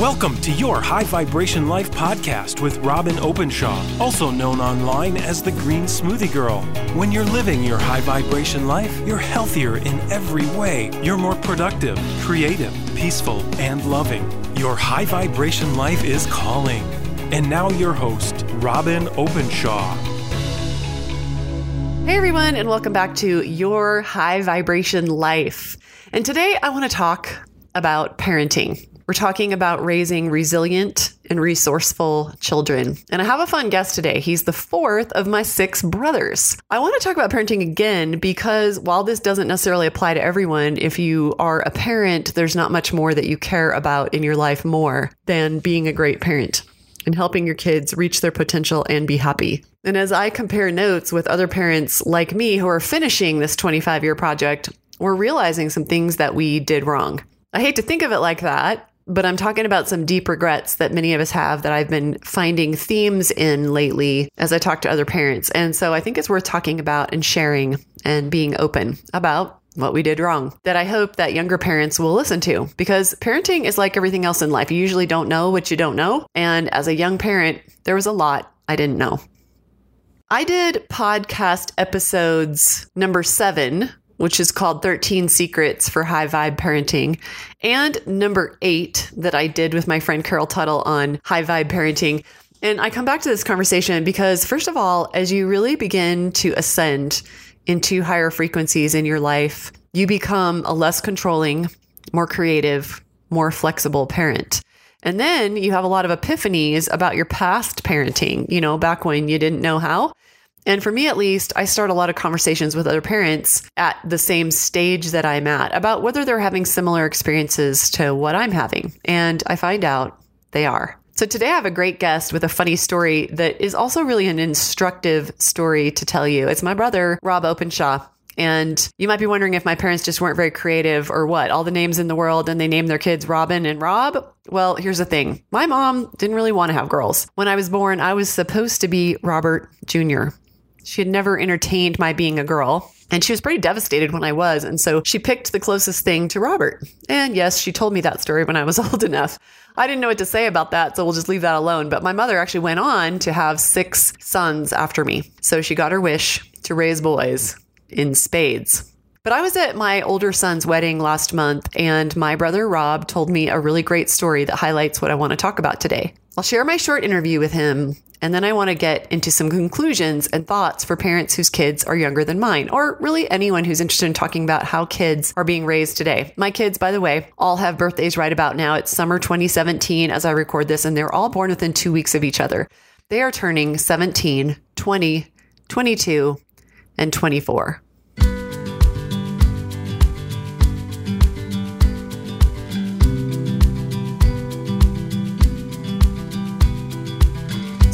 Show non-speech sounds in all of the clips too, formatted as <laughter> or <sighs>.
Welcome to your High Vibration Life podcast with Robin Openshaw, also known online as the Green Smoothie Girl. When you're living your high vibration life, you're healthier in every way. You're more productive, creative, peaceful, and loving. Your high vibration life is calling. And now, your host, Robin Openshaw. Hey, everyone, and welcome back to Your High Vibration Life. And today I want to talk about parenting. We're talking about raising resilient and resourceful children. And I have a fun guest today. He's the fourth of my six brothers. I want to talk about parenting again because while this doesn't necessarily apply to everyone, if you are a parent, there's not much more that you care about in your life more than being a great parent and helping your kids reach their potential and be happy. And as I compare notes with other parents like me who are finishing this 25 year project, we're realizing some things that we did wrong. I hate to think of it like that, but I'm talking about some deep regrets that many of us have that I've been finding themes in lately as I talk to other parents. And so I think it's worth talking about and sharing and being open about what we did wrong that I hope that younger parents will listen to because parenting is like everything else in life. You usually don't know what you don't know. And as a young parent, there was a lot I didn't know. I did podcast episodes number seven which is called 13 Secrets for High Vibe Parenting, and number eight that I did with my friend Carol Tuttle on High Vibe Parenting. And I come back to this conversation because, first of all, as you really begin to ascend into higher frequencies in your life, you become a less controlling, more creative, more flexible parent. And then you have a lot of epiphanies about your past parenting, you know, back when you didn't know how. And for me, at least, I start a lot of conversations with other parents at the same stage that I'm at about whether they're having similar experiences to what I'm having. And I find out they are. So today I have a great guest with a funny story that is also really an instructive story to tell you. It's my brother, Rob Openshaw. And you might be wondering if my parents just weren't very creative or what. All the names in the world and they named their kids Robin and Rob. Well, here's the thing. My mom didn't really want to have girls. When I was born, I was supposed to be Robert Jr. She had never entertained my being a girl. And she was pretty devastated when I was. And so she picked the closest thing to Robert. And yes, she told me that story when I was <laughs> old enough. I didn't know what to say about that, so we'll just leave that alone. But my mother actually went on to have six sons after me. So she got her wish to raise boys in spades. But I was at my older son's wedding last month, and my brother Rob told me a really great story that highlights what I want to talk about today. I'll share my short interview with him and then I want to get into some conclusions and thoughts for parents whose kids are younger than mine, or really anyone who's interested in talking about how kids are being raised today. My kids, by the way, all have birthdays right about now. It's summer 2017 as I record this, and they're all born within two weeks of each other. They are turning 17, 20, 22, and 24.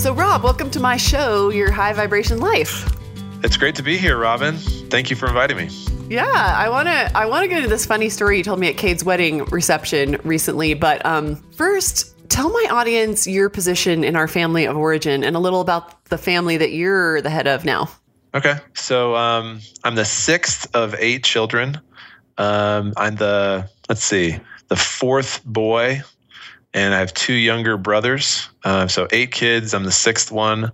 So, Rob, welcome to my show, Your High Vibration Life. It's great to be here, Robin. Thank you for inviting me. Yeah, I want to I want to go to this funny story you told me at Cade's wedding reception recently, but um, first, tell my audience your position in our family of origin and a little about the family that you're the head of now. Okay, so um, I'm the sixth of eight children. Um, I'm the let's see, the fourth boy and I have two younger brothers. Uh, so eight kids. I'm the sixth one.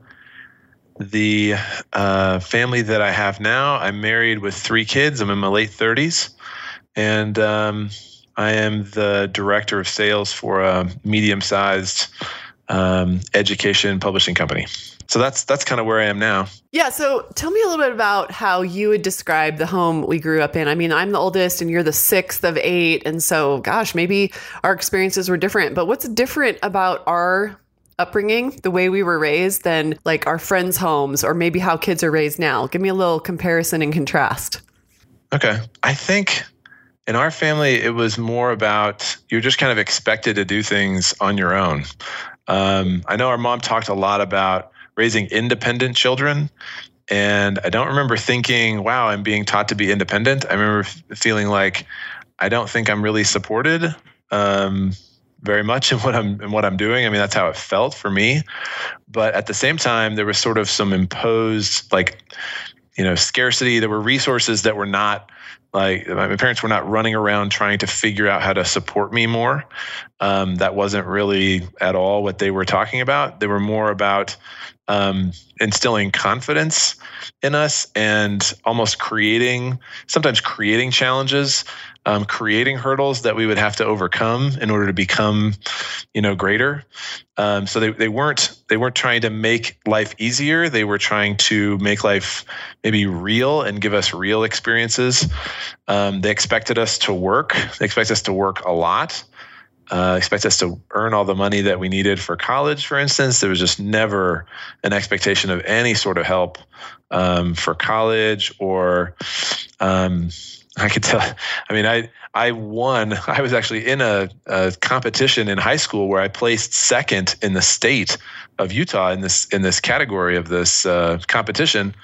The uh, family that I have now, I'm married with three kids. I'm in my late 30s, and um, I am the director of sales for a medium-sized um, education publishing company so that's that's kind of where I am now. Yeah. So tell me a little bit about how you would describe the home we grew up in. I mean, I'm the oldest, and you're the sixth of eight, and so gosh, maybe our experiences were different. But what's different about our upbringing, the way we were raised, than like our friends' homes, or maybe how kids are raised now? Give me a little comparison and contrast. Okay, I think in our family, it was more about you're just kind of expected to do things on your own. Um, I know our mom talked a lot about raising independent children. And I don't remember thinking, wow, I'm being taught to be independent. I remember f- feeling like I don't think I'm really supported um, very much <laughs> in what I'm in what I'm doing. I mean, that's how it felt for me. But at the same time, there was sort of some imposed like you know scarcity. There were resources that were not like my parents were not running around trying to figure out how to support me more. Um, that wasn't really at all what they were talking about. They were more about um, instilling confidence in us and almost creating, sometimes creating challenges, um, creating hurdles that we would have to overcome in order to become, you know, greater. Um, so they, they weren't they weren't trying to make life easier. They were trying to make life maybe real and give us real experiences. Um, they expected us to work. They expect us to work a lot uh, expect us to earn all the money that we needed for college, for instance. There was just never an expectation of any sort of help um, for college or. Um, I could tell. I mean, I I won. <laughs> I was actually in a, a, competition in high school where I placed second in the state of Utah in this in this category of this uh, competition,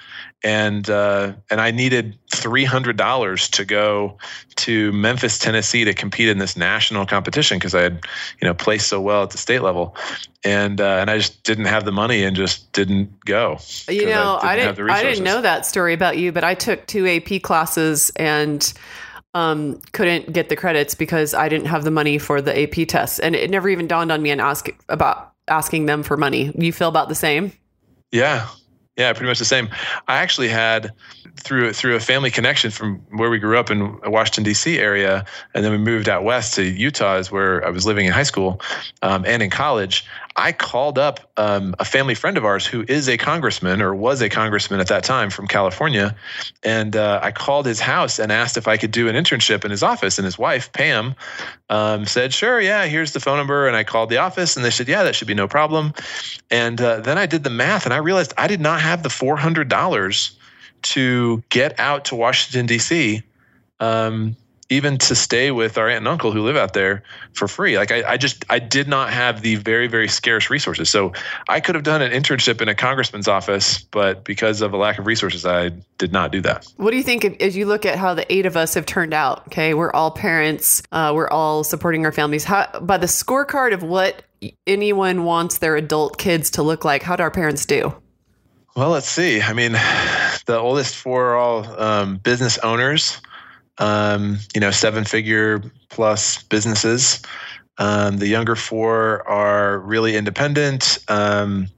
and uh, and I needed three hundred dollars to go to Memphis, Tennessee, to compete in this national competition because I had you know placed so well at the state level, and uh, and I just didn't have the money and just didn't go. You know, I didn't I didn't, I didn't know that story about you, but I took two AP classes and. Um, couldn't get the credits because I didn't have the money for the AP tests, and it never even dawned on me and ask about asking them for money. You feel about the same? Yeah, yeah, pretty much the same. I actually had through through a family connection from where we grew up in Washington D.C. area, and then we moved out west to Utah, is where I was living in high school um, and in college. I called up um, a family friend of ours who is a congressman or was a congressman at that time from California, and uh, I called his house and asked if I could do an internship in his office. And his wife Pam um, said, "Sure, yeah, here's the phone number." And I called the office, and they said, "Yeah, that should be no problem." And uh, then I did the math, and I realized I did not have the four hundred dollars to get out to Washington, D.C., um, even to stay with our aunt and uncle who live out there for free. Like I, I, just I did not have the very very scarce resources. So I could have done an internship in a congressman's office, but because of a lack of resources, I did not do that. What do you think as you look at how the eight of us have turned out? Okay, we're all parents. Uh, we're all supporting our families. How, by the scorecard of what anyone wants their adult kids to look like, how do our parents do? Well, let's see. I mean, <sighs> the oldest four are all um, business owners, um, you know, seven figure plus businesses. Um, the younger four are really independent, um,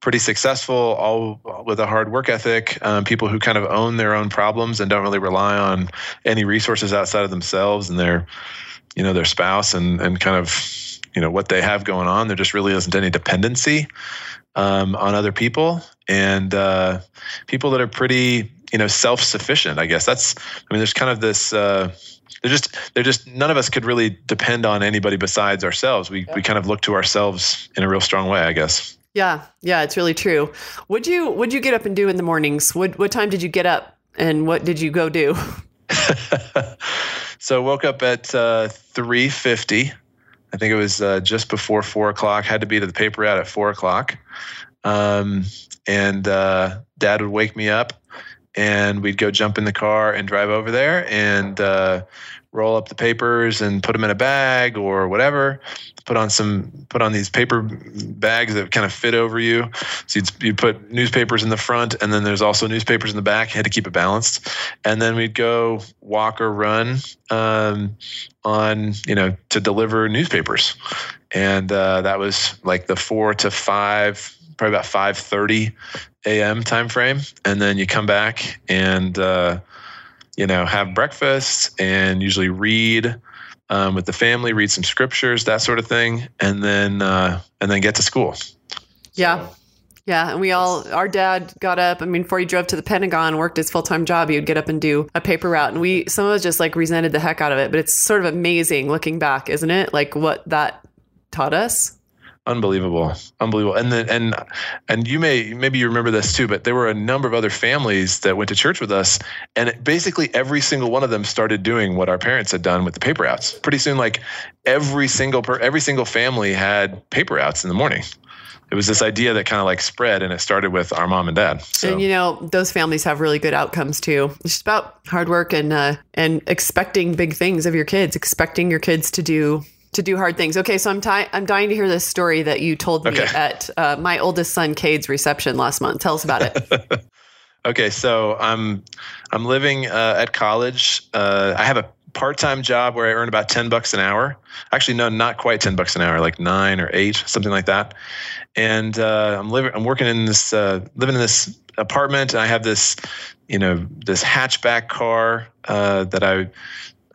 pretty successful, all with a hard work ethic, um, people who kind of own their own problems and don't really rely on any resources outside of themselves and their, you know, their spouse and, and kind of, you know, what they have going on. There just really isn't any dependency um, on other people and uh, people that are pretty you know self-sufficient i guess. That's i mean there's kind of this uh, they're just they're just none of us could really depend on anybody besides ourselves. We, yeah. we kind of look to ourselves in a real strong way i guess. Yeah. Yeah it's really true. Would you would you get up and do in the mornings? What what time did you get up and what did you go do? <laughs> So woke up at uh, 3.50 I think it was uh, just before four o'clock. Had to be to the paper route at four o'clock, um, and uh, Dad would wake me up, and we'd go jump in the car and drive over there and uh, roll up the papers and put them in a bag or whatever. Put on some put on these paper bags that kind of fit over you. So you'd, you put newspapers in the front, and then there's also newspapers in the back. You had to keep it balanced. And then we'd go walk or run um, on you know to deliver newspapers, and uh, that was like the four to five probably about 5.30 a.m time frame and then you come back and uh, you know, have breakfast and usually read um, with the family, read some scriptures, that sort of thing, and then uh, and then get to school. Yeah. Yeah, and we all, our dad got up. I mean, before he drove to the Pentagon, worked his full time job, he would get up and do a paper route. And we, some of us just like resented the heck out of it. But it's sort of amazing looking back, isn't it? Like what that taught us unbelievable. Unbelievable. And then and and you may maybe you remember this too but there were a number of other families that went to church with us and basically every single one of them started doing what our parents had done with the paper outs pretty soon like every single per, every single family had paper outs in the morning. It was this idea that kind of like spread and it started with our mom and dad so. and you know those families have really good outcomes too. It's just about hard work and uh, and expecting big things of your kids expecting your kids to do to do hard things. Okay, so I'm ty- I'm dying to hear this story that you told me okay. at uh, my oldest son Cade's reception last month. Tell us about it. <laughs> Okay, so I'm I'm living uh, at college. Uh, I have a part-time job where I earn about 10 bucks an hour. Actually, no, not quite 10 bucks an hour, like nine or eight, something like that. And uh, I'm living, I'm working in this, uh, living in this apartment, and I have this, you know, this hatchback car uh, that I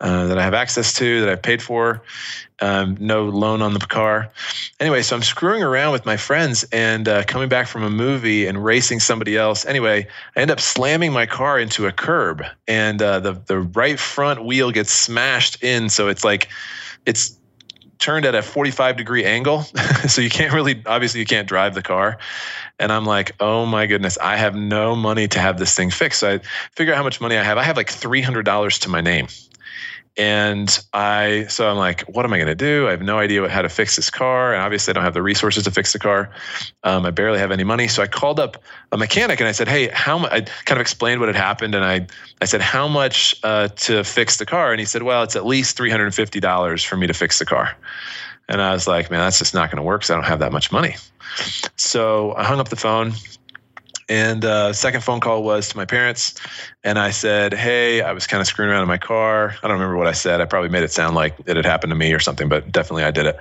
uh, that I have access to, that I've paid for. Um, no loan on the car. Anyway, so I'm screwing around with my friends and uh, coming back from a movie and racing somebody else. Anyway, I end up slamming my car into a curb, and uh, the the right front wheel gets smashed in. So it's like it's turned at a 45 degree angle. <laughs> so you can't really, obviously, you can't drive the car. And I'm like, oh my goodness, I have no money to have this thing fixed. So I figure out how much money I have. I have like $300 to my name and I so I'm like, what am I going to do? I have no idea what, how to fix this car, and obviously I don't have the resources to fix the car. Um, I barely have any money, so I called up a mechanic and I said, hey, how much? I kind of explained what had happened, and I I said, how much uh, to fix the car? And he said, well, it's at least three hundred and fifty dollars for me to fix the car. And I was like, man, that's just not going to work because I don't have that much money. So I hung up the phone and uh, second phone call was to my parents, and I said, "Hey, I was kind of screwing around in my car. I don't remember what I said. I probably made it sound like it had happened to me or something, but definitely I did it."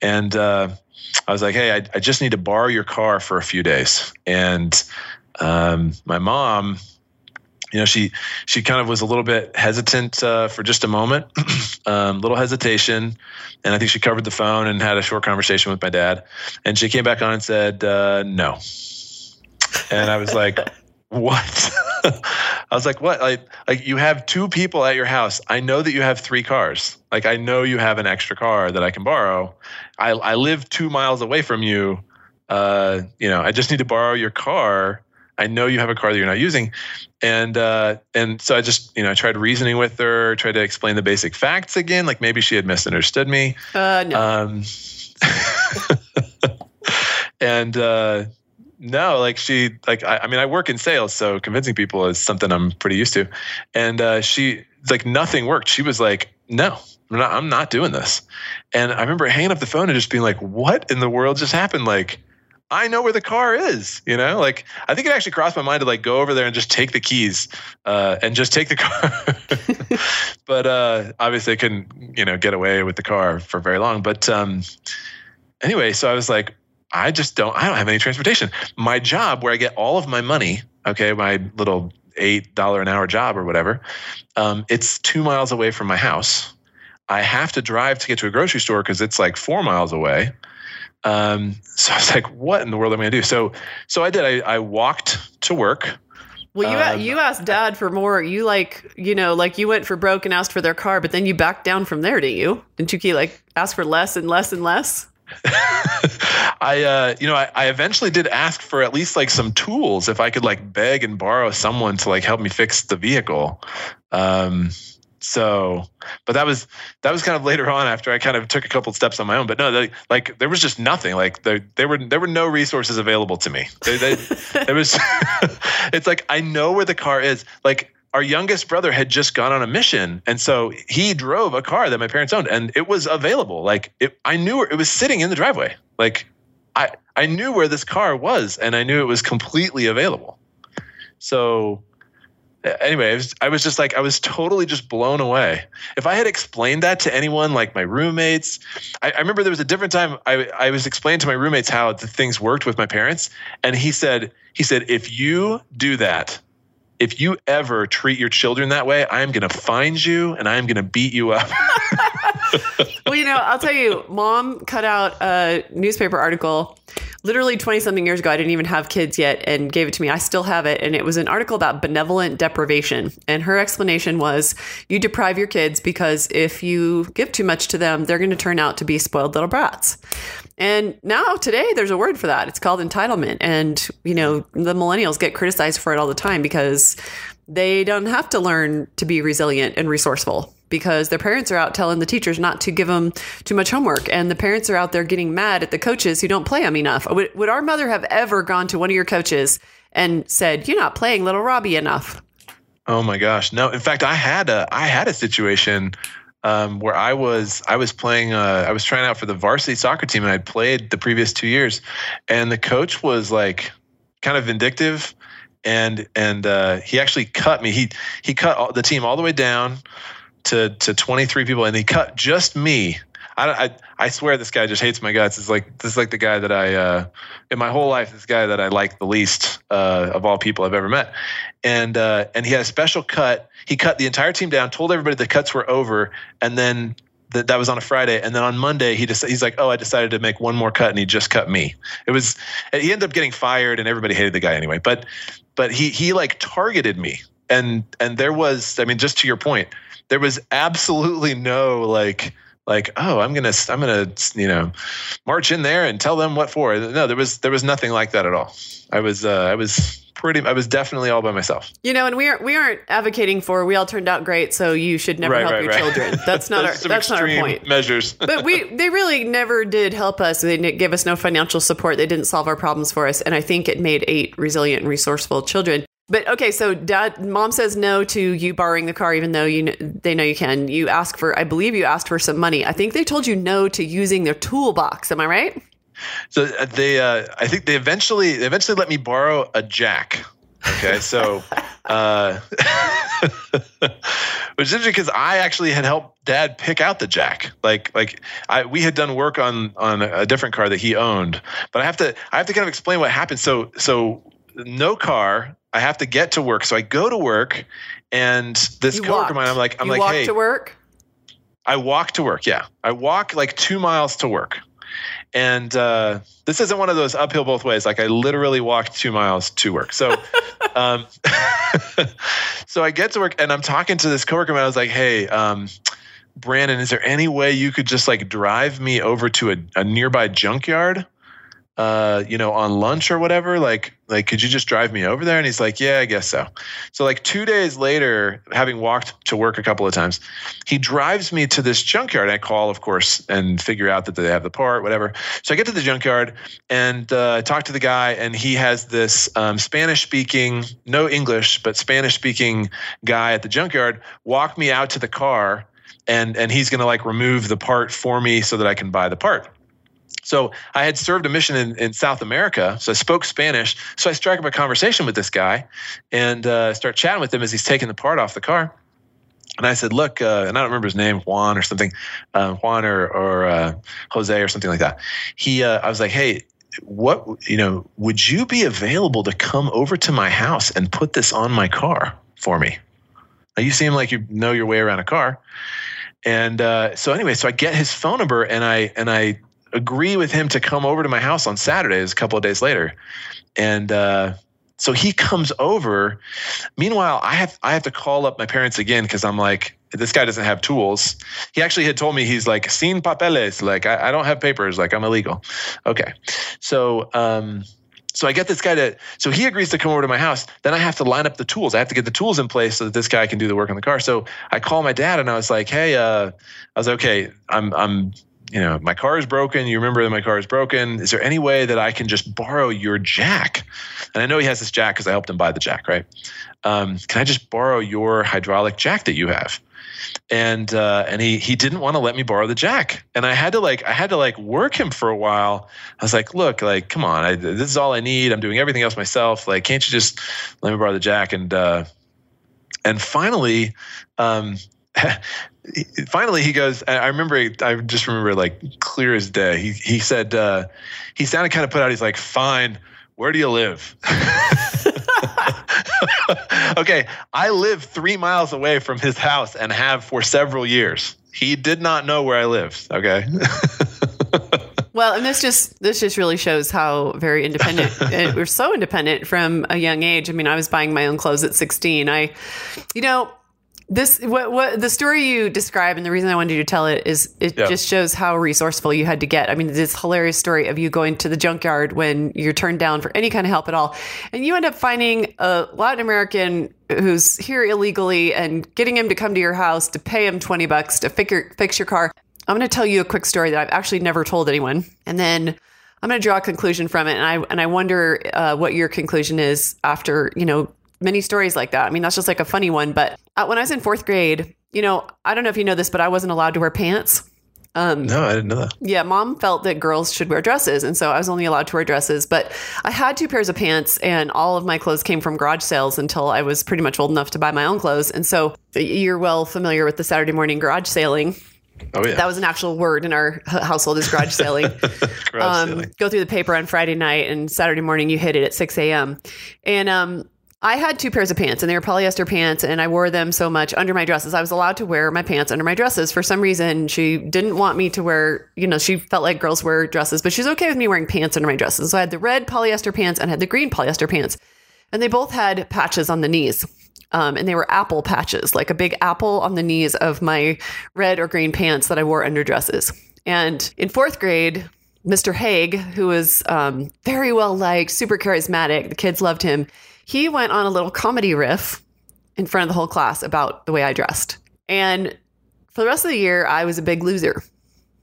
And uh, I was like, "Hey, I, I, just need to borrow your car for a few days." And um, my mom, you know, she she kind of was a little bit hesitant uh, for just a moment, <clears throat> um, little hesitation, and I think she covered the phone and had a short conversation with my dad, and she came back on and said, uh, "No." And I was like, "What?" <laughs> I was like, "What? Like, like you have two people at your house. I know that you have three cars. Like, I know you have an extra car that I can borrow. I I live two miles away from you. Uh, you know, I just need to borrow your car." I know you have a car that you're not using, and uh, and so I just you know I tried reasoning with her, tried to explain the basic facts again, like maybe she had misunderstood me. Uh, no. Um, <laughs> and uh, no, like she, like I, I, mean, I work in sales, so convincing people is something I'm pretty used to. And uh, she, like, nothing worked. She was like, "No, I'm not, I'm not doing this." And I remember hanging up the phone and just being like, "What in the world just happened?" Like, I know where the car is. You know, like I think it actually crossed my mind to like go over there and just take the keys uh, and just take the car. <laughs> but uh, obviously, I couldn't, you know, get away with the car for very long. But um, anyway, so I was like, I just don't, I don't have any transportation. My job, where I get all of my money, okay, my little eight dollar an hour job or whatever, um, it's two miles away from my house. I have to drive to get to a grocery store because it's like four miles away. Um, so I was like, "What in the world am I going to do?" So, so I did. I, I walked to work. Well, you um, you asked Dad for more. You like you know like you went for broke and asked for their car, but then you backed down from there, didn't you? Didn't you keep like ask for less and less and less? <laughs> I, uh, you know, I, I, eventually did ask for at least like some tools if I could like beg and borrow someone to like help me fix the vehicle. Um, so, but that was that was kind of later on after I kind of took a couple steps on my own. But no, they, like there was just nothing. Like there there were there were no resources available to me. They, they, <laughs> it was. <laughs> it's like I know where the car is. Like our youngest brother had just gone on a mission. And so he drove a car that my parents owned and it was available. Like it, i knew it was sitting in the driveway. Like i i knew where this car was and i knew it was completely available. So anyway I was, I was just like i was totally just blown away. If i had explained that to anyone like my roommates i, I remember there was a different time I, I was explaining to my roommates how the things worked with my parents. And he said he said if you do that if you ever treat your children that way, I'm going to find you and I'm going to beat you up. <laughs> well, you know, I'll tell you, mom cut out a newspaper article literally 20 something years ago. I didn't even have kids yet and gave it to me. I still have it. And it was an article about benevolent deprivation. And her explanation was you deprive your kids because if you give too much to them, they're going to turn out to be spoiled little brats. And now today there's a word for that. It's called entitlement. And, you know, the millennials get criticized for it all the time because they don't have to learn to be resilient and resourceful because their parents are out telling the teachers not to give them too much homework and the parents are out there getting mad at the coaches who don't play them enough. Would, would our mother have ever gone to one of your coaches and said, "You're not playing little Robbie enough"? Oh my gosh. No, in fact, I had a I had a situation um, where I was I was playing uh, I was trying out for the varsity soccer team and I'd played the previous two years, and the coach was like kind of vindictive and and uh, he actually cut me. He he cut all, the team all the way down to to 23 people, and he cut just me. I, I, I swear this guy just hates my guts. It's like this is like the guy that I uh, in my whole life this guy that I like the least uh, of all people I've ever met, and uh, and he had a special cut. He cut the entire team down, told everybody the cuts were over, and then that that was on a Friday, and then on Monday he just he's like, oh, I decided to make one more cut, and he just cut me. It was he ended up getting fired, and everybody hated the guy anyway. But but he he like targeted me, and and there was I mean just to your point, there was absolutely no like like oh i'm gonna i'm gonna you know march in there and tell them what for no there was there was nothing like that at all i was uh, i was pretty i was definitely all by myself You know, and we aren't we aren't advocating for we all turned out great, so you should never Right, help right, your right. children. <laughs> That's not our are some that's not our point. measures <laughs> but we they really never did help us. They didn't give us no financial support. They didn't solve our problems for us, and I think it made eight resilient and resourceful children. But okay, so dad, mom says no to you borrowing the car, even though you kn- they know you can. You ask for, I believe you asked for some money. I think they told you no to using their toolbox. Am I right? So uh, they, uh, I think they eventually, they eventually let me borrow a jack. Okay, so, <laughs> uh, <laughs> which is interesting because I actually had helped Dad pick out the jack. Like, like I, we had done work on on a different car that he owned, but I have to, I have to kind of explain what happened. So, so no car. I have to get to work. So I go to work, and this You coworker walked. of mine, I'm like, I'm you like, walk hey, to work. I walk to work. Yeah, I walk like two miles to work, and uh, this isn't one of those uphill both ways. Like I literally walked two miles to work. So, <laughs> um, <laughs> so I get to work and I'm talking to this coworker. And I was like, "Hey, um, Brandon, is there any way you could just like drive me over to a, a nearby junkyard?" Uh, you know, on lunch or whatever, like, like, could you just drive me over there? And he's like, yeah, I guess so. So, like, two days later, having walked to work a couple of times, he drives me to this junkyard. I call, of course, and figure out that they have the part, whatever. So I get to the junkyard and uh, talk to the guy, and he has this um, Spanish speaking, no English, but Spanish speaking guy at the junkyard walk me out to the car, and and he's going to like remove the part for me so that I can buy the part. So I had served a mission in, in South America, so I spoke Spanish. So I strike up a conversation with this guy and uh, start chatting with him as he's taking the part off the car. And I said, "Look," uh, and I don't remember his name, Juan or something, uh, Juan or, or uh, Jose or something like that. He, uh, I was like, "Hey, what you know? Would you be available to come over to my house and put this on my car for me? Now, you seem like you know your way around a car." And uh, so anyway, so I get his phone number and I and I agree with him to come over to my house on Saturdays a couple of days later, and uh, so he comes over. Meanwhile, I have I have to call up my parents again because I'm like, this guy doesn't have tools. He actually had told me he's like sin papeles, like I, I don't have papers, like I'm illegal. Okay, so. Um, so I get this guy to, so he agrees to come over to my house. Then I have to line up the tools. I have to get the tools in place so that this guy can do the work on the car. So I call my dad and I was like, hey, uh, I was like, okay, I'm, I'm, you know, my car is broken. You remember that my car is broken. Is there any way that I can just borrow your jack? And I know he has this jack because I helped him buy the jack, right? Um, can I just borrow your hydraulic jack that you have? and uh, and he he didn't want to let me borrow the jack, and I had to like I had to like work him for a while. I was like, look, like come on, I, this is all I need. I'm doing everything else myself. Like, can't you just let me borrow the jack? And uh, and finally, um, <laughs> finally he goes. I remember I just remember like clear as day. He he said uh, he sounded kind of put out. He's like, fine. Where do you live? <laughs> okay, I live three miles away from his house and have for several years. He did not know where I lived. Okay. <laughs> Well, and this just this just really shows how very independent and we're so independent from a young age. I mean, I was buying my own clothes at 16. I you know, this what what the story you describe and the reason I wanted you to tell it is it Yeah. just shows how resourceful you had to get. I mean, this hilarious story of you going to the junkyard when you're turned down for any kind of help at all. And you end up finding a Latin American who's here illegally and getting him to come to your house to pay him 20 bucks to fix your, fix your car. I'm going to tell you a quick story that I've actually never told anyone. And then I'm going to draw a conclusion from it. And I, and I wonder uh, what your conclusion is after, you know, many stories like that. I mean, that's just like a funny one. But uh, when I was in fourth grade, you know, I don't know if you know this, but I wasn't allowed to wear pants. Um, No, I didn't know that. yeah, mom felt that girls should wear dresses. And so I was only allowed to wear dresses. But I had two pairs of pants, and all of my clothes came from garage sales until I was pretty much old enough to buy my own clothes. And so you're well familiar with the Saturday morning garage sailing. Oh yeah, That was an actual word in our household is garage sailing. <laughs> Garage um, sailing. go through the paper on Friday night and Saturday morning you hit it at 6 a.m. And um, I had two pairs of pants and they were polyester pants and I wore them so much under my dresses. I was allowed to wear my pants under my dresses. For some reason, she didn't want me to wear, you know, she felt like girls wear dresses, but she's okay with me wearing pants under my dresses. So I had the red polyester pants and I had the green polyester pants. And they both had patches on the knees. Um, and they were apple patches, like a big apple on the knees of my red or green pants that I wore under dresses. And in fourth grade, Mr. Haig, who was um, very well liked, super charismatic, the kids loved him. He went on a little comedy riff in front of the whole class about the way I dressed. And for the rest of the year, I was a big loser.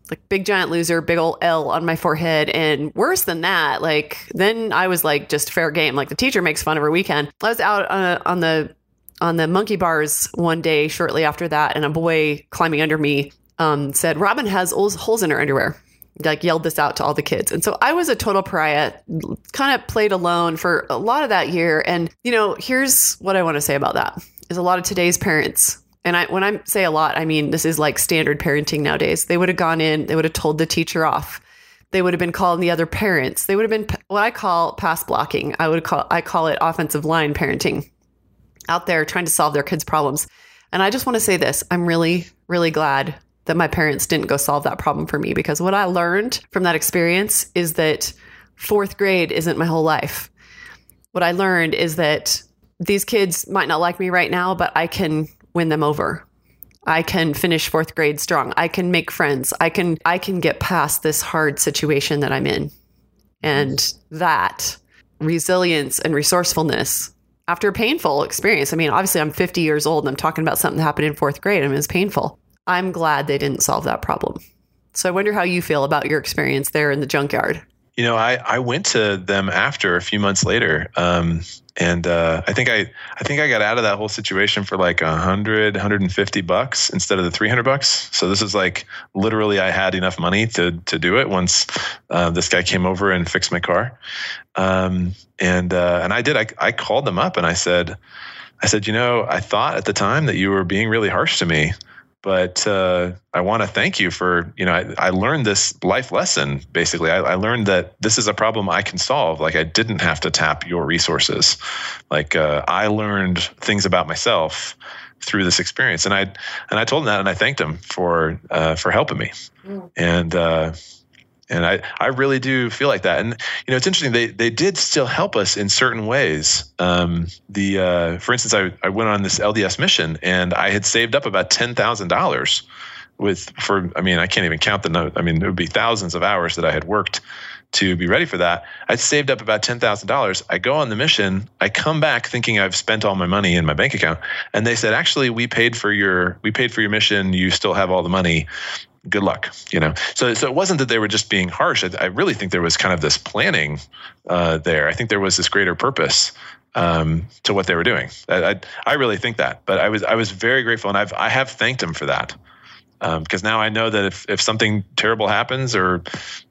Like big giant loser, big old L on my forehead. And worse than that, like then I was like just fair game. Like the teacher makes fun of her weekend. I was out uh, on the on the monkey bars one day shortly after that, and a boy climbing under me um, said, Robin has holes in her underwear. Like yelled this out to all the kids. And so I was a total pariah, kind of played alone for a lot of that year. And, you know, here's what I want to say about that is a lot of today's parents, and I when I say a lot, I mean this is like standard parenting nowadays. They would have gone in, they would have told the teacher off. They would have been calling the other parents. They would have been what I call pass blocking. I would call I call it offensive line parenting out there trying to solve their kids' problems. And I just want to say this I'm really, really glad that my parents didn't go solve that problem for me because what I learned from that experience is that fourth grade isn't my whole life. What I learned is that these kids might not like me right now, but I can win them over. I can finish fourth grade strong. I can make friends. I can I can get past this hard situation that I'm in. And that resilience and resourcefulness after a painful experience. I mean, obviously, I'm 50 years old and I'm talking about something that happened in fourth grade. I mean, it's painful. I'm glad they didn't solve that problem. So I wonder how you feel about your experience there in the junkyard. You know, I, I went to them after a few months later, um, and uh, I think I I think I got out of that whole situation for like a hundred, hundred and fifty bucks instead of the three hundred bucks. So this is like literally I had enough money to to do it once uh, this guy came over and fixed my car, um, and uh, and I did. I I called them up and I said, I said, you know, I thought at the time that you were being really harsh to me but uh, I want to thank you for you know I, I learned this life lesson basically. I, I, learned that this is a problem I can solve. Like I didn't have to tap your resources. Like uh, I learned things about myself through this experience and I and I told him that and I thanked him for uh, for helping me. Mm. and uh, and I, I really do feel like that. And you know, it's interesting. They they did still help us in certain ways. Um, the uh, for instance, I, I went on this LDS mission, and I had saved up about ten thousand dollars with for. I mean, I can't even count the note. I mean, it would be thousands of hours that I had worked to be ready for that. I saved up about ten thousand dollars. I go on the mission. I come back thinking I've spent all my money in my bank account, and they said, "Actually, we paid for your we paid for your mission. You still have all the money." Good luck you know? So so it wasn't that they were just being harsh. I, I really think there was kind of this planning uh, there. I think there was this greater purpose um, to what they were doing. I, I, I really think that but i was i was very grateful and i've i have thanked them for that because um, now I know that if, if something terrible happens, or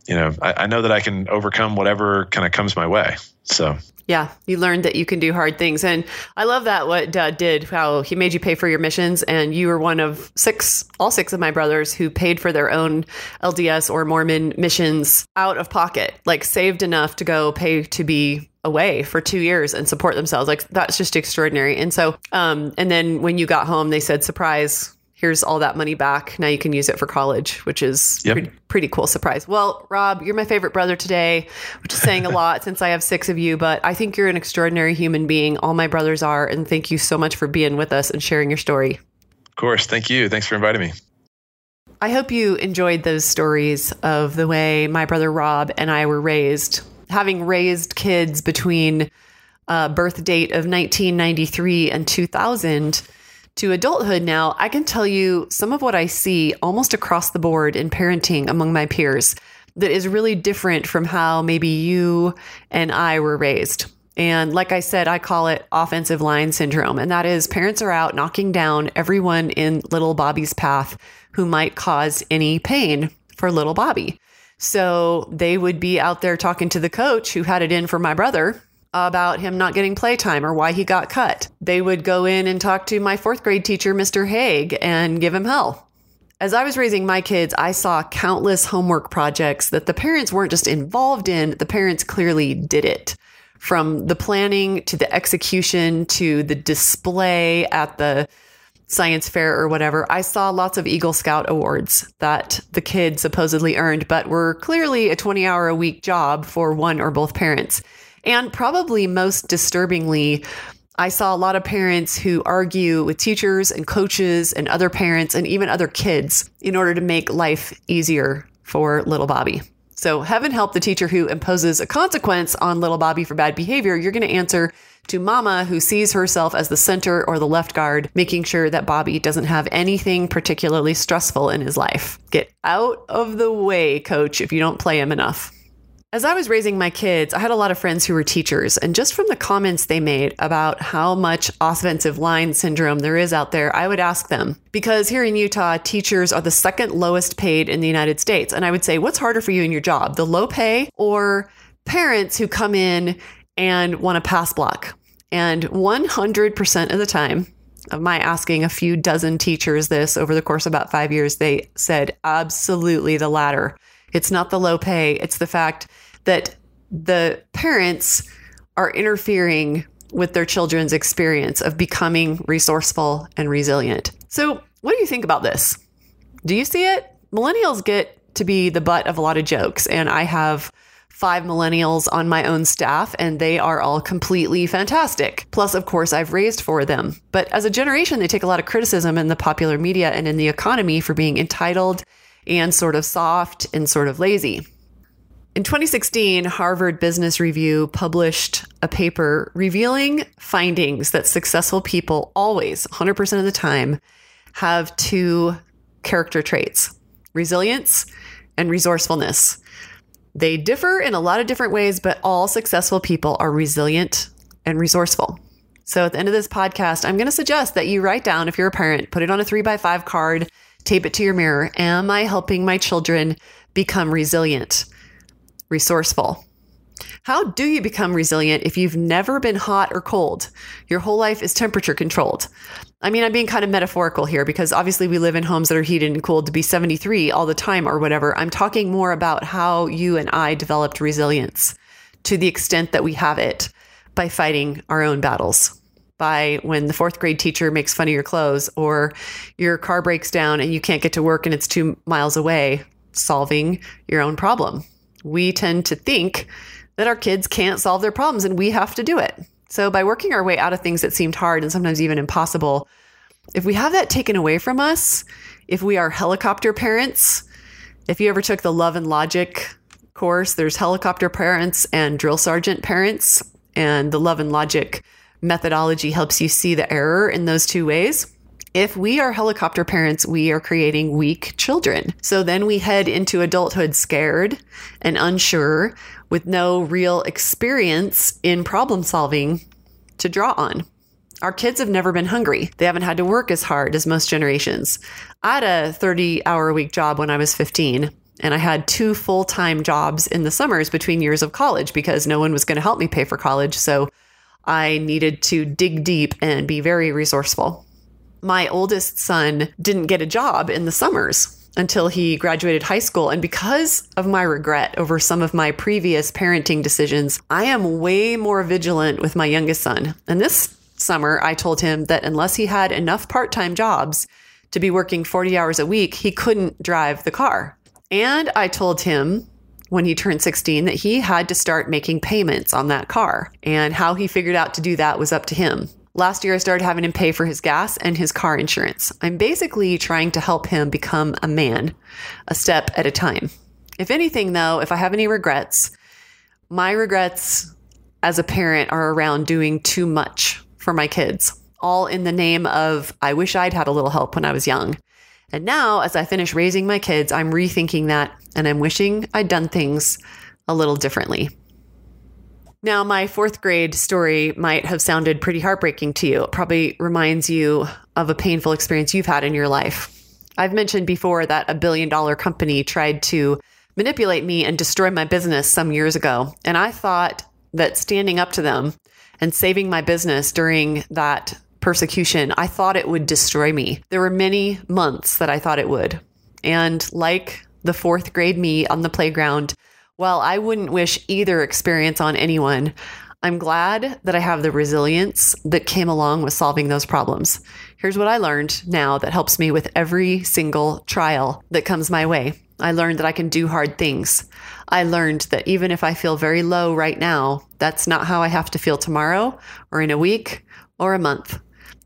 you know, I, I know that I can overcome whatever kind of comes my way. So yeah, you learned that you can do hard things, and I love that what Dad did. How he made you pay for your missions, and you were one of six, all six of my brothers who paid for their own LDS or Mormon missions out of pocket, like saved enough to go pay to be away for two years and support themselves. Like that's just extraordinary. And so, um, and then when you got home, they said, "Surprise." Here's all that money back. Now you can use it for college, which is yep. pretty, pretty cool surprise. Well, Rob, you're my favorite brother today, which is saying a lot <laughs> since I have six of you, but I think you're an extraordinary human being. All my brothers are. And thank you so much for being with us and sharing your story. Of course. Thank you. Thanks for inviting me. I hope you enjoyed those stories of the way my brother Rob and I were raised, having raised kids between uh, birth date of 1993 and 2000 to adulthood now, I can tell you some of what I see almost across the board in parenting among my peers that is really different from how maybe you and I were raised. And like I said, I call it offensive line syndrome. And that is parents are out knocking down everyone in little Bobby's path who might cause any pain for little Bobby. So they would be out there talking to the coach who had it in for my brother about him not getting playtime or why he got cut. They would go in and talk to my fourth grade teacher, Mr. Haig, and give him hell. As I was raising my kids, I saw countless homework projects that the parents weren't just involved in, the parents clearly did it. From the planning to the execution to the display at the science fair or whatever, I saw lots of Eagle Scout awards that the kids supposedly earned, but were clearly a 20 hour a week job for one or both parents. And probably most disturbingly, I saw a lot of parents who argue with teachers and coaches and other parents and even other kids in order to make life easier for little Bobby. So, heaven help the teacher who imposes a consequence on little Bobby for bad behavior. You're going to answer to mama who sees herself as the center or the left guard, making sure that Bobby doesn't have anything particularly stressful in his life. Get out of the way, coach, if you don't play him enough. As I was raising my kids, I had a lot of friends who were teachers, and just from the comments they made about how much offensive line syndrome there is out there, I would ask them because here in Utah, teachers are the second lowest paid in the United States. And I would say, what's harder for you in your job, the low pay or parents who come in and want to pass block? And 100% of the time, of my asking a few dozen teachers this over the course of about five years, they said absolutely the latter. It's not the low pay, it's the fact that the parents are interfering with their children's experience of becoming resourceful and resilient. So, what do you think about this? Do you see it? Millennials get to be the butt of a lot of jokes, and I have five millennials on my own staff, and they are all completely fantastic. Plus, of course, I've raised for them. But as a generation, they take a lot of criticism in the popular media and in the economy for being entitled and sort of soft and sort of lazy. In 2016, Harvard Business Review published a paper revealing findings that successful people always, 100% of the time, have two character traits resilience and resourcefulness. They differ in a lot of different ways, but all successful people are resilient and resourceful. So at the end of this podcast, I'm going to suggest that you write down, if you're a parent, put it on a three by five card, tape it to your mirror. Am I helping my children become resilient? resourceful. How do you become resilient if you've never been hot or cold? Your whole life is temperature controlled. I mean, I'm being kind of metaphorical here because obviously we live in homes that are heated and cooled to be 73 all the time or whatever. I'm talking more about how you and I developed resilience to the extent that we have it by fighting our own battles. By when the fourth grade teacher makes fun of your clothes or your car breaks down and you can't get to work and it's two miles away, solving your own problem we tend to think that our kids can't solve their problems and we have to do it. So, by working our way out of things that seemed hard and sometimes even impossible, if we have that taken away from us, if we are helicopter parents, if you ever took the love and logic course, there's helicopter parents and drill sergeant parents, and the love and logic methodology helps you see the error in those two ways. If we are helicopter parents, we are creating weak children. So then we head into adulthood scared and unsure with no real experience in problem solving to draw on. Our kids have never been hungry. They haven't had to work as hard as most generations. I had a 30 hour a week job when I was 15, and I had two full time jobs in the summers between years of college because no one was going to help me pay for college. So I needed to dig deep and be very resourceful my oldest son didn't get a job in the summers until he graduated high school. And because of my regret over some of my previous parenting decisions, I am way more vigilant with my youngest son. And this summer, I told him that unless he had enough part time jobs to be working 40 hours a week, he couldn't drive the car. And I told him when he turned 16 that he had to start making payments on that car. And how he figured out to do that was up to him. Last year, I started having him pay for his gas and his car insurance. I'm basically trying to help him become a man, a step at a time. If anything, though, if I have any regrets, my regrets as a parent are around doing too much for my kids, all in the name of, I wish I'd had a little help when I was young. And now, as I finish raising my kids, I'm rethinking that and I'm wishing I'd done things a little differently. Now, my fourth grade story might have sounded pretty heartbreaking to you. It probably reminds you of a painful experience you've had in your life. I've mentioned before that a billion dollar company tried to manipulate me and destroy my business some years ago. And I thought that standing up to them and saving my business during that persecution, I thought it would destroy me. There were many months that I thought it would. And like the fourth grade me on the playground, while I wouldn't wish either experience on anyone, I'm glad that I have the resilience that came along with solving those problems. Here's what I learned now that helps me with every single trial that comes my way. I learned that I can do hard things. I learned that even if I feel very low right now, that's not how I have to feel tomorrow or in a week or a month.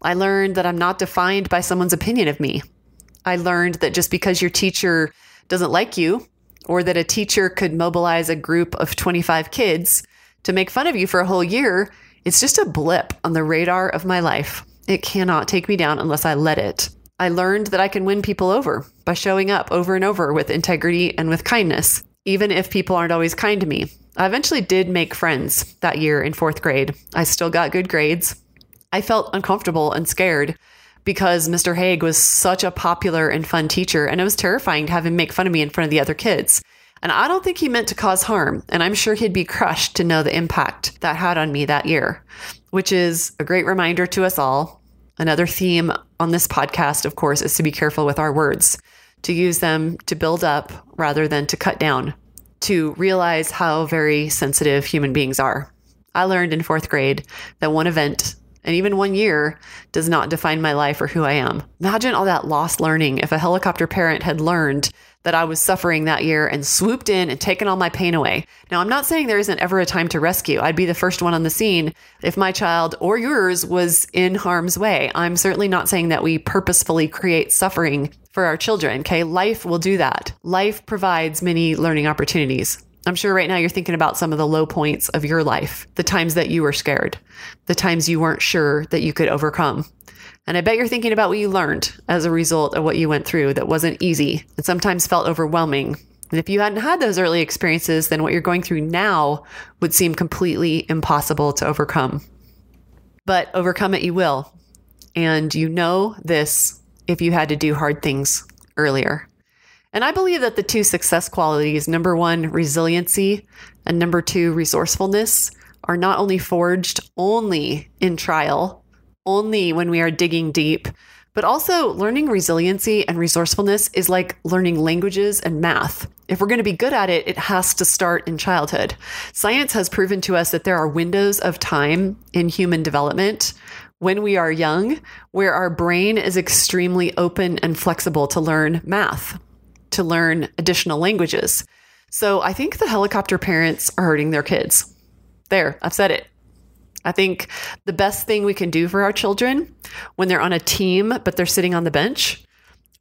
I learned that I'm not defined by someone's opinion of me. I learned that just because your teacher doesn't like you or that a teacher could mobilize a group of 25 kids to make fun of you for a whole year, it's just a blip on the radar of my life. It cannot take me down unless I let it. I learned that I can win people over by showing up over and over with integrity and with kindness, even if people aren't always kind to me. I eventually did make friends that year in fourth grade. I still got good grades. I felt uncomfortable and scared because Mr. Haig was such a popular and fun teacher, and it was terrifying to have him make fun of me in front of the other kids. And I don't think he meant to cause harm, and I'm sure he'd be crushed to know the impact that had on me that year, which is a great reminder to us all. Another theme on this podcast, of course, is to be careful with our words, to use them to build up rather than to cut down, to realize how very sensitive human beings are. I learned in fourth grade that one event and even one year does not define my life or who I am. Imagine all that lost learning if a helicopter parent had learned that I was suffering that year and swooped in and taken all my pain away. Now, I'm not saying there isn't ever a time to rescue. I'd be the first one on the scene if my child or yours was in harm's way. I'm certainly not saying that we purposefully create suffering for our children. Okay. Life will do that. Life provides many learning opportunities. I'm sure right now you're thinking about some of the low points of your life, the times that you were scared, the times you weren't sure that you could overcome. And I bet you're thinking about what you learned as a result of what you went through that wasn't easy and sometimes felt overwhelming. And if you hadn't had those early experiences, then what you're going through now would seem completely impossible to overcome. But overcome it you will. And you know this if you had to do hard things earlier. And I believe that the two success qualities, number one, resiliency, and number two, resourcefulness, are not only forged only in trial, only when we are digging deep, but also learning resiliency and resourcefulness is like learning languages and math. If we're going to be good at it, it has to start in childhood. Science has proven to us that there are windows of time in human development when we are young where our brain is extremely open and flexible to learn math to learn additional languages. So I think the helicopter parents are hurting their kids. There, I've said it. I think the best thing we can do for our children when they're on a team, but they're sitting on the bench,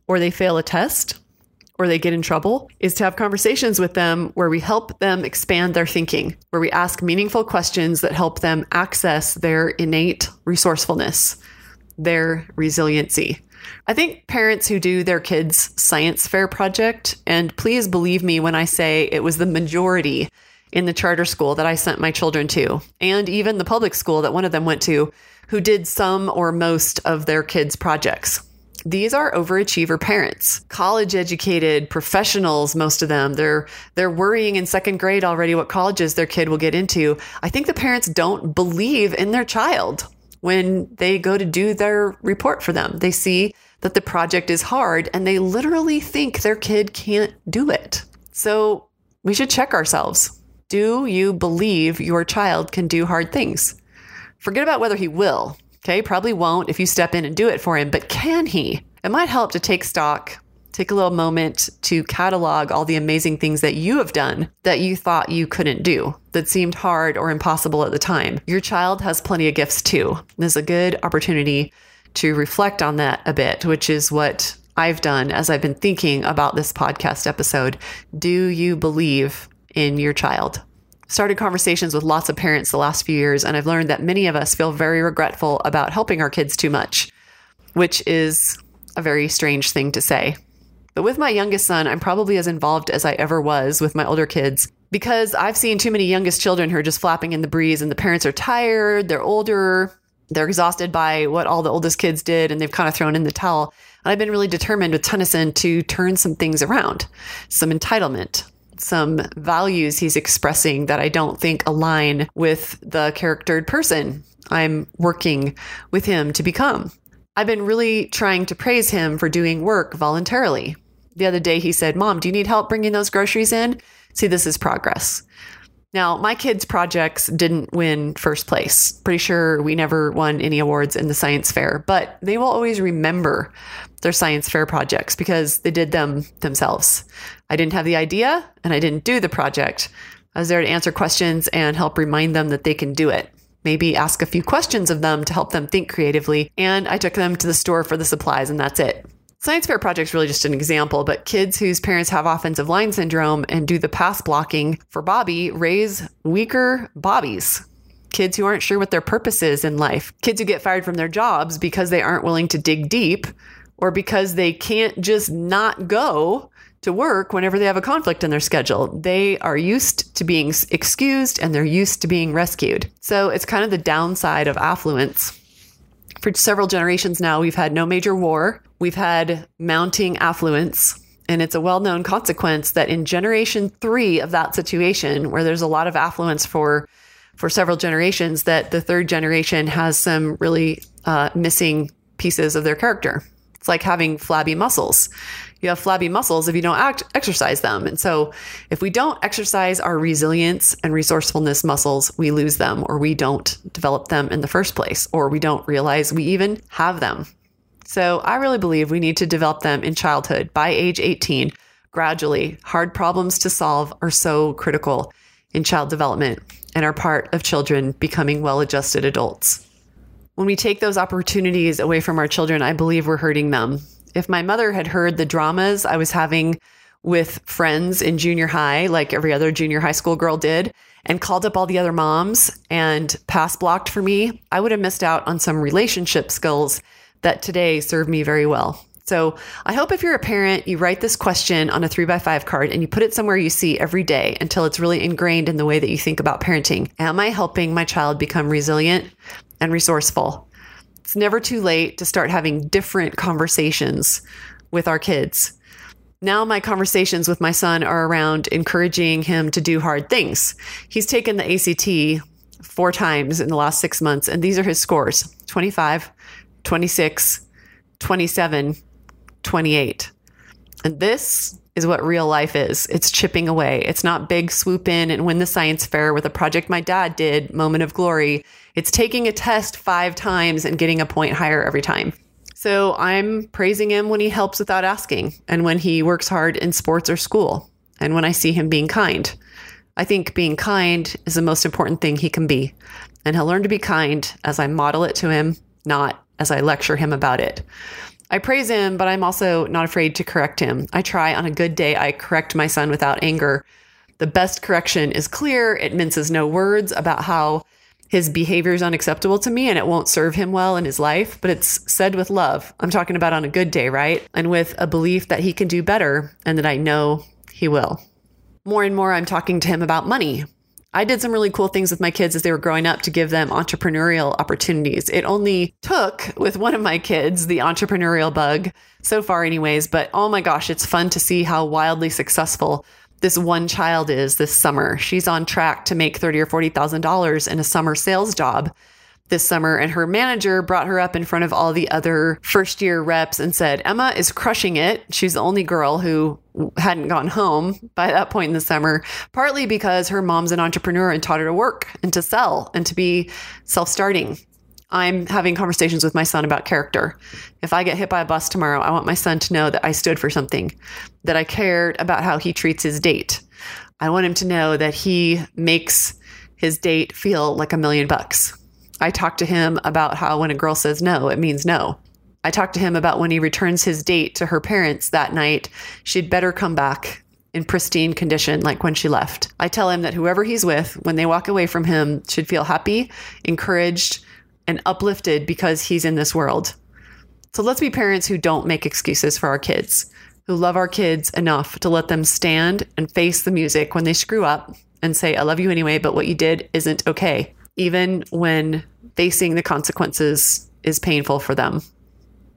or they fail a test, or they get in trouble, is to have conversations with them where we help them expand their thinking, where we ask meaningful questions that help them access their innate resourcefulness, their resiliency. I think parents who do their kids' science fair project, and please believe me when I say it was the majority in the charter school that I sent my children to, and even the public school that one of them went to, who did some or most of their kids' projects. These are overachiever parents, college educated professionals, most of them. They're they're worrying in second grade already what colleges their kid will get into. I think the parents don't believe in their child when they go to do their report for them. They see that the project is hard and they literally think their kid can't do it. So we should check ourselves. Do you believe your child can do hard things? Forget about whether he will. Okay, probably won't if you step in and do it for him, but can he? It might help to take stock take a little moment to catalog all the amazing things that you have done that you thought you couldn't do, that seemed hard or impossible at the time. Your child has plenty of gifts too. There's a good opportunity to reflect on that a bit, which is what I've done as I've been thinking about this podcast episode. Do you believe in your child? Started conversations with lots of parents the last few years, and I've learned that many of us feel very regretful about helping our kids too much, which is a very strange thing to say. But with my youngest son, I'm probably as involved as I ever was with my older kids because I've seen too many youngest children who are just flapping in the breeze and the parents are tired, they're older, they're exhausted by what all the oldest kids did and they've kind of thrown in the towel. And I've been really determined with Tennyson to turn some things around, some entitlement, some values he's expressing that I don't think align with the charactered person I'm working with him to become. I've been really trying to praise him for doing work voluntarily. The other day he said, Mom, do you need help bringing those groceries in? See, this is progress. Now, my kids' projects didn't win first place. Pretty sure we never won any awards in the science fair, but they will always remember their science fair projects because they did them themselves. I didn't have the idea and I didn't do the project. I was there to answer questions and help remind them that they can do it. Maybe ask a few questions of them to help them think creatively. And I took them to the store for the supplies, and that's it. Science fair Project is really just an example, but kids whose parents have offensive line syndrome and do the pass blocking for Bobby raise weaker Bobbies. Kids who aren't sure what their purpose is in life. Kids who get fired from their jobs because they aren't willing to dig deep or because they can't just not go to work whenever they have a conflict in their schedule. They are used to being excused and they're used to being rescued. So it's kind of the downside of affluence for several generations now, we've had no major war. We've had mounting affluence. And it's a well known consequence that in generation three of that situation, where there's a lot of affluence for, for several generations, that the third generation has some really uh, missing pieces of their character. It's like having flabby muscles you have flabby muscles if you don't act, exercise them. And so if we don't exercise our resilience and resourcefulness muscles, we lose them or we don't develop them in the first place or we don't realize we even have them. So I really believe we need to develop them in childhood by age 18 gradually. Hard problems to solve are so critical in child development and are part of children becoming well adjusted adults. When we take those opportunities away from our children, I believe we're hurting them if my mother had heard the dramas I was having with friends in junior high, like every other junior high school girl did, and called up all the other moms and pass blocked for me, I would have missed out on some relationship skills that today serve me very well. So I hope if you're a parent, you write this question on a three by five card and you put it somewhere you see every day until it's really ingrained in the way that you think about parenting. Am I helping my child become resilient and resourceful? It's never too late to start having different conversations with our kids. Now, my conversations with my son are around encouraging him to do hard things. He's taken the ACT four times in the last six months, and these are his scores 25, 26, 27, 28. And this is what real life is. It's chipping away. It's not big swoop in and win the science fair with a project my dad did, moment of glory. It's taking a test five times and getting a point higher every time. So I'm praising him when he helps without asking and when he works hard in sports or school and when I see him being kind. I think being kind is the most important thing he can be. And he'll learn to be kind as I model it to him, not as I lecture him about it. I praise him, but I'm also not afraid to correct him. I try on a good day, I correct my son without anger. The best correction is clear, it minces no words about how his behavior is unacceptable to me and it won't serve him well in his life, but it's said with love. I'm talking about on a good day, right? And with a belief that he can do better and that I know he will. More and more, I'm talking to him about money. I did some really cool things with my kids as they were growing up to give them entrepreneurial opportunities. It only took with one of my kids the entrepreneurial bug so far, anyways. But oh my gosh, it's fun to see how wildly successful this one child is this summer. She's on track to make thirty or forty thousand dollars in a summer sales job this summer and her manager brought her up in front of all the other first year reps and said Emma is crushing it. She's the only girl who hadn't gone home by that point in the summer, partly because her mom's an entrepreneur and taught her to work and to sell and to be self-starting. I'm having conversations with my son about character. If I get hit by a bus tomorrow, I want my son to know that I stood for something, that I cared about how he treats his date. I want him to know that he makes his date feel like a million bucks I talked to him about how when a girl says no, it means no. I talked to him about when he returns his date to her parents that night, she'd better come back in pristine condition like when she left. I tell him that whoever he's with, when they walk away from him, should feel happy, encouraged, and uplifted because he's in this world. So let's be parents who don't make excuses for our kids. who love our kids enough to let them stand and face the music when they screw up and say, I love you anyway, but what you did isn't okay, even when facing the consequences is painful for them.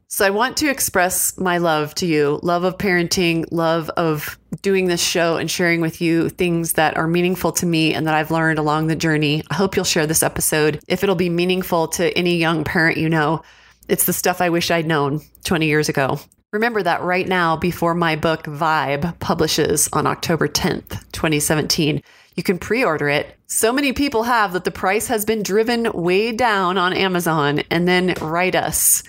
So I want to express my love to you love of parenting, love of doing this show and sharing with you things that are meaningful to me and that I've learned along the journey. I hope you'll share this episode if it'll be meaningful to any young parent you know. It's the stuff I wish I'd known 20 years ago. Remember that right now, before my book Vibe publishes on October 10th, 2017, you can pre order it. So many people have that the price has been driven way down on Amazon. And then write us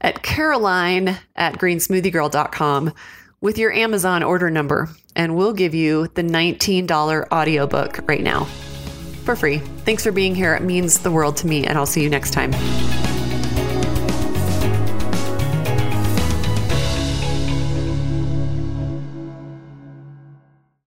at caroline at greensmoothiegirl.com with your Amazon order number, and we'll give you the $19 audiobook right now for free. Thanks for being here. It means the world to me, and I'll see you next time.